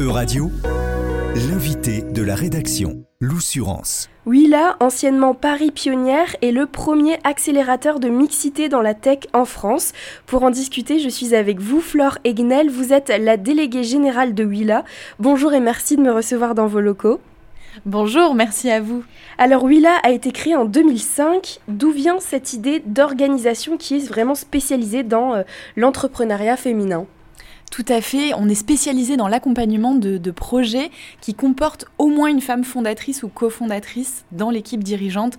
E-Radio, l'invité de la rédaction, l'Oussurance. Willa, anciennement Paris Pionnière, est le premier accélérateur de mixité dans la tech en France. Pour en discuter, je suis avec vous, Flore Egnel. Vous êtes la déléguée générale de Willa. Bonjour et merci de me recevoir dans vos locaux. Bonjour, merci à vous. Alors Willa a été créée en 2005. D'où vient cette idée d'organisation qui est vraiment spécialisée dans euh, l'entrepreneuriat féminin? Tout à fait, on est spécialisé dans l'accompagnement de, projets qui comportent au moins une femme fondatrice ou cofondatrice dans l'équipe dirigeante.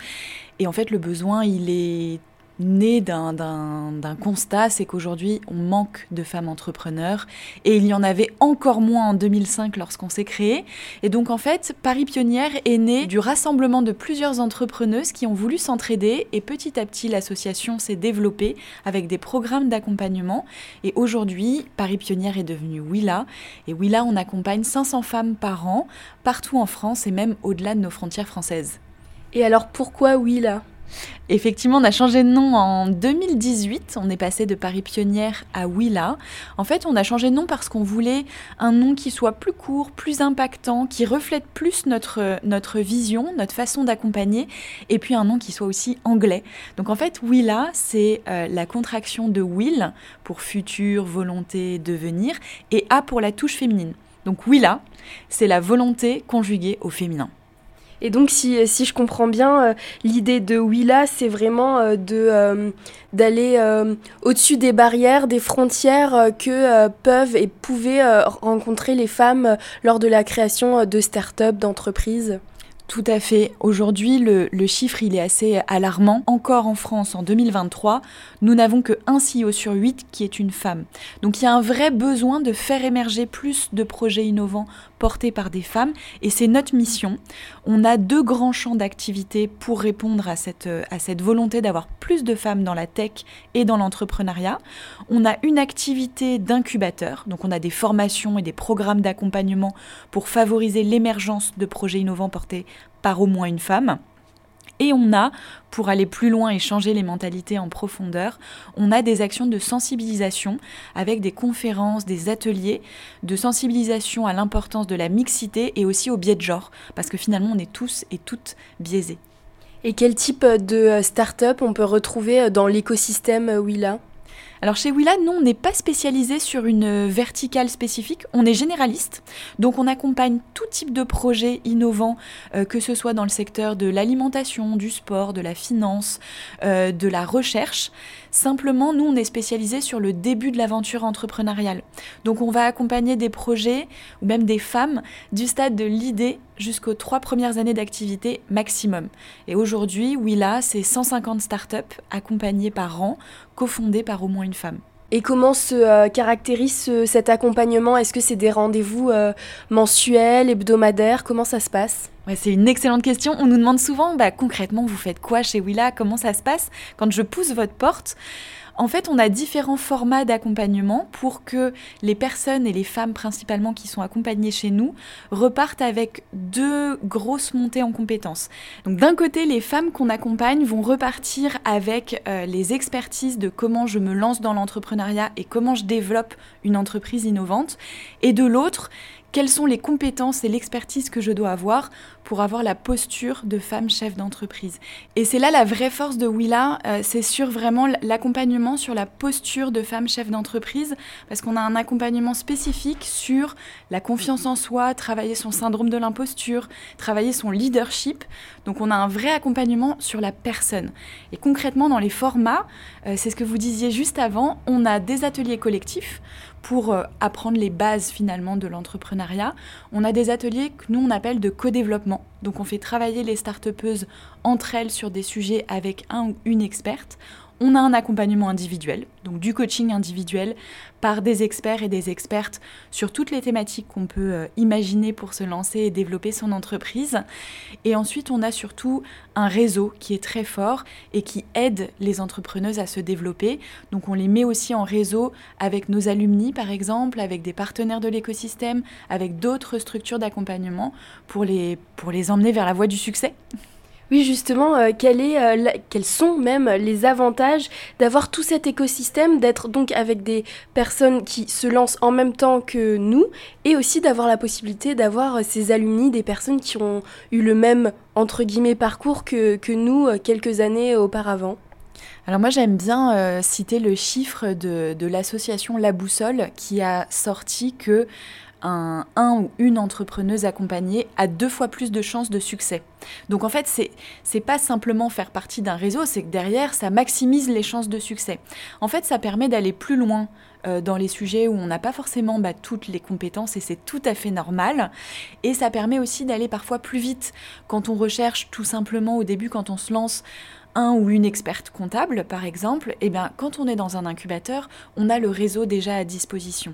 Et en fait, le besoin, il est né d'un constat, c'est qu'aujourd'hui, on manque de femmes entrepreneurs et il y en avait encore moins en 2005 lorsqu'on s'est créé. Et donc, en fait, Paris Pionnière est né du rassemblement de plusieurs entrepreneuses qui ont voulu s'entraider et petit à petit, l'association s'est développée avec des programmes d'accompagnement. Et aujourd'hui, Paris Pionnière est devenu Willa. Et Willa, on accompagne 500 femmes par an, partout en France et même au-delà de nos frontières françaises. Et alors, pourquoi Willa? Effectivement, on a changé de nom en 2018. On est passé de Paris Pionnière à Willa. En fait, on a changé de nom parce qu'on voulait un nom qui soit plus court, plus impactant, qui reflète plus notre, vision, notre façon d'accompagner, et puis un nom qui soit aussi anglais. Donc en fait, Willa, c'est euh, la contraction de will pour futur, volonté, devenir, et A pour la touche féminine. Donc Willa, c'est la volonté conjuguée au féminin. Et donc, si, si je comprends bien, euh, l'idée de Willa, c'est vraiment euh, de euh, d'aller au-dessus des barrières, des frontières que peuvent et pouvaient rencontrer les femmes lors de la création de start-up, d'entreprises. Tout à fait. Aujourd'hui, le, chiffre, il est assez alarmant. Encore en France, en 2023, nous n'avons que un CEO sur 8 qui est une femme. Donc il y a un vrai besoin de faire émerger plus de projets innovants portés par des femmes et c'est notre mission. On a deux grands champs d'activité pour répondre à cette, à cette volonté d'avoir plus de femmes dans la tech et dans l'entrepreneuriat. On a une activité d'incubateur, donc on a des formations et des programmes d'accompagnement pour favoriser l'émergence de projets innovants portés par au moins une femme. Et on a, pour aller plus loin et changer les mentalités en profondeur, on a des actions de sensibilisation avec des conférences, des ateliers de sensibilisation à l'importance de la mixité et aussi au biais de genre, parce que finalement on est tous et toutes biaisés. Et quel type de start-up on peut retrouver dans l'écosystème Willa? Alors chez Willa, nous, on n'est pas spécialisé sur une verticale spécifique, on est généraliste. Donc on accompagne tout type de projets innovants, euh, que ce soit dans le secteur de l'alimentation, du sport, de la finance, euh, de la recherche. Simplement, nous, on est spécialisé sur le début de l'aventure entrepreneuriale. Donc on va accompagner des projets ou même des femmes du stade de l'idée jusqu'aux trois premières années d'activité maximum. Et aujourd'hui, Willa, c'est 150 startups accompagnées par an, cofondées par au moins une femme. Et comment se euh, caractérise cet accompagnement? Est-ce que c'est des rendez-vous euh, mensuels, hebdomadaires? Comment ça se passe? Ouais, C'est une excellente question. On nous demande souvent, bah, concrètement, vous faites quoi chez Willa? Comment ça se passe? Quand je pousse votre porte, en fait, on a différents formats d'accompagnement pour que les personnes et les femmes principalement qui sont accompagnées chez nous repartent avec deux grosses montées en compétences. Donc d'un côté, les femmes qu'on accompagne vont repartir avec euh, les expertises de comment je me lance dans l'entrepreneuriat et comment je développe une entreprise innovante. Et de l'autre, quelles sont les compétences et l'expertise que je dois avoir pour avoir la posture de femme chef d'entreprise? Et c'est là la vraie force de Willa, euh, c'est sur vraiment l'accompagnement sur la posture de femme chef d'entreprise, parce qu'on a un accompagnement spécifique sur la confiance en soi, travailler son syndrome de l'imposture, travailler son leadership. Donc on a un vrai accompagnement sur la personne. Et concrètement dans les formats, euh, c'est ce que vous disiez juste avant, on a des ateliers collectifs pour euh, apprendre les bases finalement de l'entrepreneuriat. On a des ateliers que nous on appelle de co-développement. Donc on fait travailler les start entre elles sur des sujets avec un ou une experte. On a un accompagnement individuel, donc du coaching individuel par des experts et des expertes sur toutes les thématiques qu'on peut euh, imaginer pour se lancer et développer son entreprise. Et ensuite, on a surtout un réseau qui est très fort et qui aide les entrepreneuses à se développer. Donc on les met aussi en réseau avec nos alumni, par exemple, avec des partenaires de l'écosystème, avec d'autres structures d'accompagnement pour les, pour les emmener vers la voie du succès. Oui, justement, euh, est, quels sont même les avantages d'avoir tout cet écosystème, d'être donc avec des personnes qui se lancent en même temps que nous, et aussi d'avoir la possibilité d'avoir ces alumni, des personnes qui ont eu le même, entre guillemets, parcours que, nous quelques années auparavant. Alors moi j'aime bien euh, citer le chiffre de l'association La Boussole qui a sorti que un, ou une entrepreneuse accompagnée a deux fois plus de chances de succès. Donc en fait, c'est c'est pas simplement faire partie d'un réseau, c'est que derrière, ça maximise les chances de succès. En fait, ça permet d'aller plus loin euh, dans les sujets où on n'a pas forcément bah, toutes les compétences et c'est tout à fait normal. Et ça permet aussi d'aller parfois plus vite quand on recherche tout simplement au début, quand on se lance un ou une experte comptable, par exemple, eh bien, quand on est dans un incubateur, on a le réseau déjà à disposition.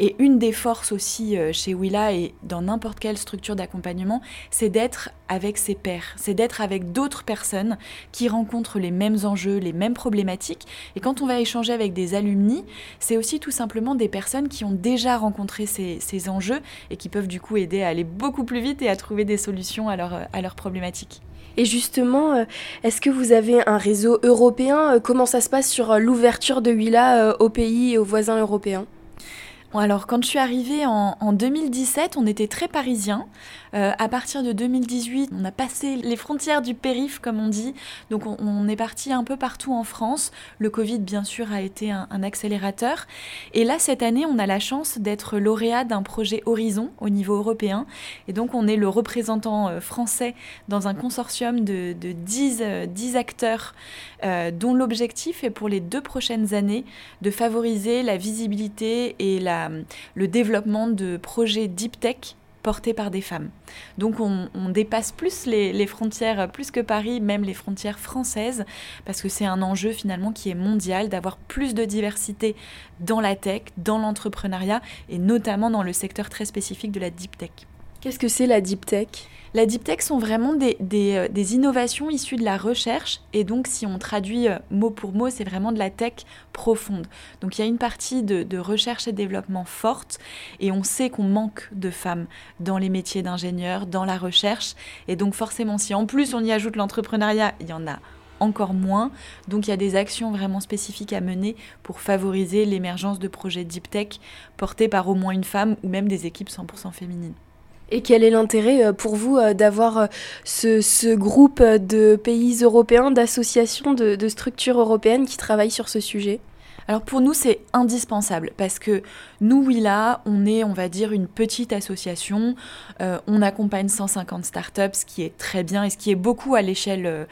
Et une des forces aussi euh, chez Willa et dans n'importe quelle structure d'accompagnement, c'est d'être avec ses pairs, c'est d'être avec d'autres personnes qui rencontrent les mêmes enjeux, les mêmes problématiques. Et quand on va échanger avec des alumni, c'est aussi tout simplement des personnes qui ont déjà rencontré ces, enjeux et qui peuvent du coup aider à aller beaucoup plus vite et à trouver des solutions à, leur, à leurs problématiques. Et justement, euh, est-ce que vous avez un réseau européen? Comment ça se passe sur euh, l'ouverture de Willa aux pays et aux voisins européens? Alors, quand je suis arrivée en, en 2017, on était très parisiens. Euh, à partir de 2018, on a passé les frontières du périph', comme on dit. Donc, on, est parti un peu partout en France. Le Covid, bien sûr, a été un, accélérateur. Et là, cette année, on a la chance d'être lauréat d'un projet Horizon au niveau européen. Et donc, on est le représentant euh, français dans un consortium de, 10, 10, euh, acteurs dont l'objectif est pour les deux prochaines années de favoriser la visibilité et la, le développement de projets deep tech portés par des femmes. Donc on, dépasse plus les, frontières, plus que Paris, même les frontières françaises, parce que c'est un enjeu finalement qui est mondial, d'avoir plus de diversité dans la tech, dans l'entrepreneuriat, et notamment dans le secteur très spécifique de la deep tech. Qu'est-ce que c'est la deep tech? La deep tech sont vraiment des, euh, des, innovations issues de la recherche et donc si on traduit euh, mot pour mot, c'est vraiment de la tech profonde. Donc il y a une partie de, de recherche et développement forte et on sait qu'on manque de femmes dans les métiers d'ingénieur, dans la recherche et donc forcément si en plus on y ajoute l'entrepreneuriat, il y en a encore moins. Donc il y a des actions vraiment spécifiques à mener pour favoriser l'émergence de projets deep tech portés par au moins une femme ou même des équipes 100% féminines. Et quel est l'intérêt euh, pour vous euh, d'avoir euh, ce, groupe de pays européens, d'associations, de, structures européennes qui travaillent sur ce sujet? Alors pour nous, c'est indispensable parce que nous, Willa, on est, on va dire, une petite association. on accompagne 150 startups, ce qui est très bien et ce qui est beaucoup à l'échelle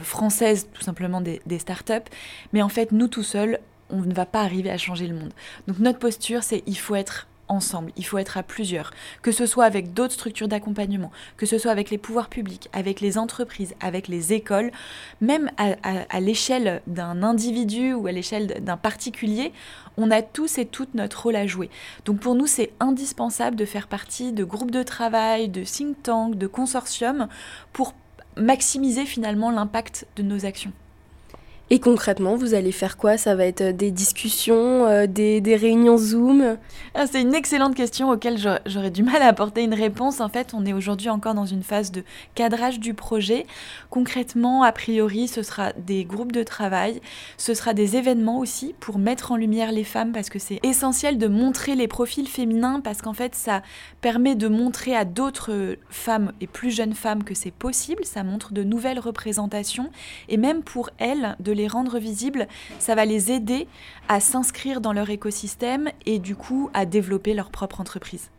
française, tout simplement des, des startups. Mais en fait, nous tout seuls, on ne va pas arriver à changer le monde. Donc notre posture, c'est il faut être ensemble, il faut être à plusieurs, que ce soit avec d'autres structures d'accompagnement, que ce soit avec les pouvoirs publics, avec les entreprises, avec les écoles, même à, l'échelle d'un individu ou à l'échelle d'un particulier, on a tous et toutes notre rôle à jouer. Donc pour nous, c'est indispensable de faire partie de groupes de travail, de think tanks, de consortiums pour maximiser finalement l'impact de nos actions. Et concrètement, vous allez faire quoi? Ça va être des discussions, euh, des, des, réunions Zoom? Ah, C'est une excellente question auquel j'aurais du mal à apporter une réponse. En fait, on est aujourd'hui encore dans une phase de cadrage du projet. Concrètement, a priori, ce sera des groupes de travail, ce sera des événements aussi pour mettre en lumière les femmes parce que c'est essentiel de montrer les profils féminins parce qu'en fait, ça permet de montrer à d'autres femmes et plus jeunes femmes que c'est possible. Ça montre de nouvelles représentations et même pour elles de les rendre visibles, ça va les aider à s'inscrire dans leur écosystème et du coup à développer leur propre entreprise.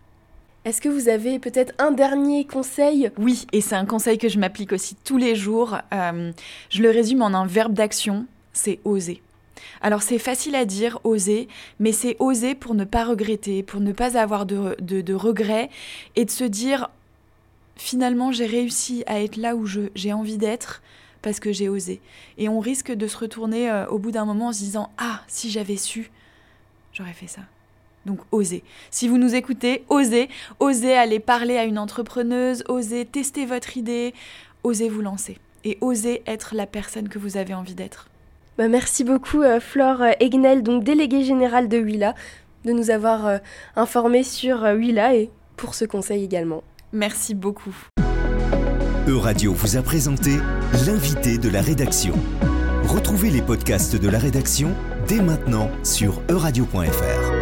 Est-ce que vous avez peut-être un dernier conseil? Oui, et c'est un conseil que je m'applique aussi tous les jours. Euh, je le résume en un verbe d'action, c'est oser. Alors c'est facile à dire, oser, mais c'est oser pour ne pas regretter, pour ne pas avoir de, de regrets et de se dire finalement j'ai réussi à être là où j'ai envie d'être, parce que j'ai osé. Et on risque de se retourner euh, au bout d'un moment en se disant Ah, si j'avais su, j'aurais fait ça. Donc osez. Si vous nous écoutez, osez. Osez aller parler à une entrepreneuse, osez tester votre idée, osez vous lancer. Et osez être la personne que vous avez envie d'être. Bah, merci beaucoup euh, Flore Egnel, donc déléguée générale de Willa, de nous avoir euh, informés sur Willa et pour ce conseil également. Merci beaucoup. E-Radio vous a présenté l'invité de la rédaction. Retrouvez les podcasts de la rédaction dès maintenant sur euradio.fr.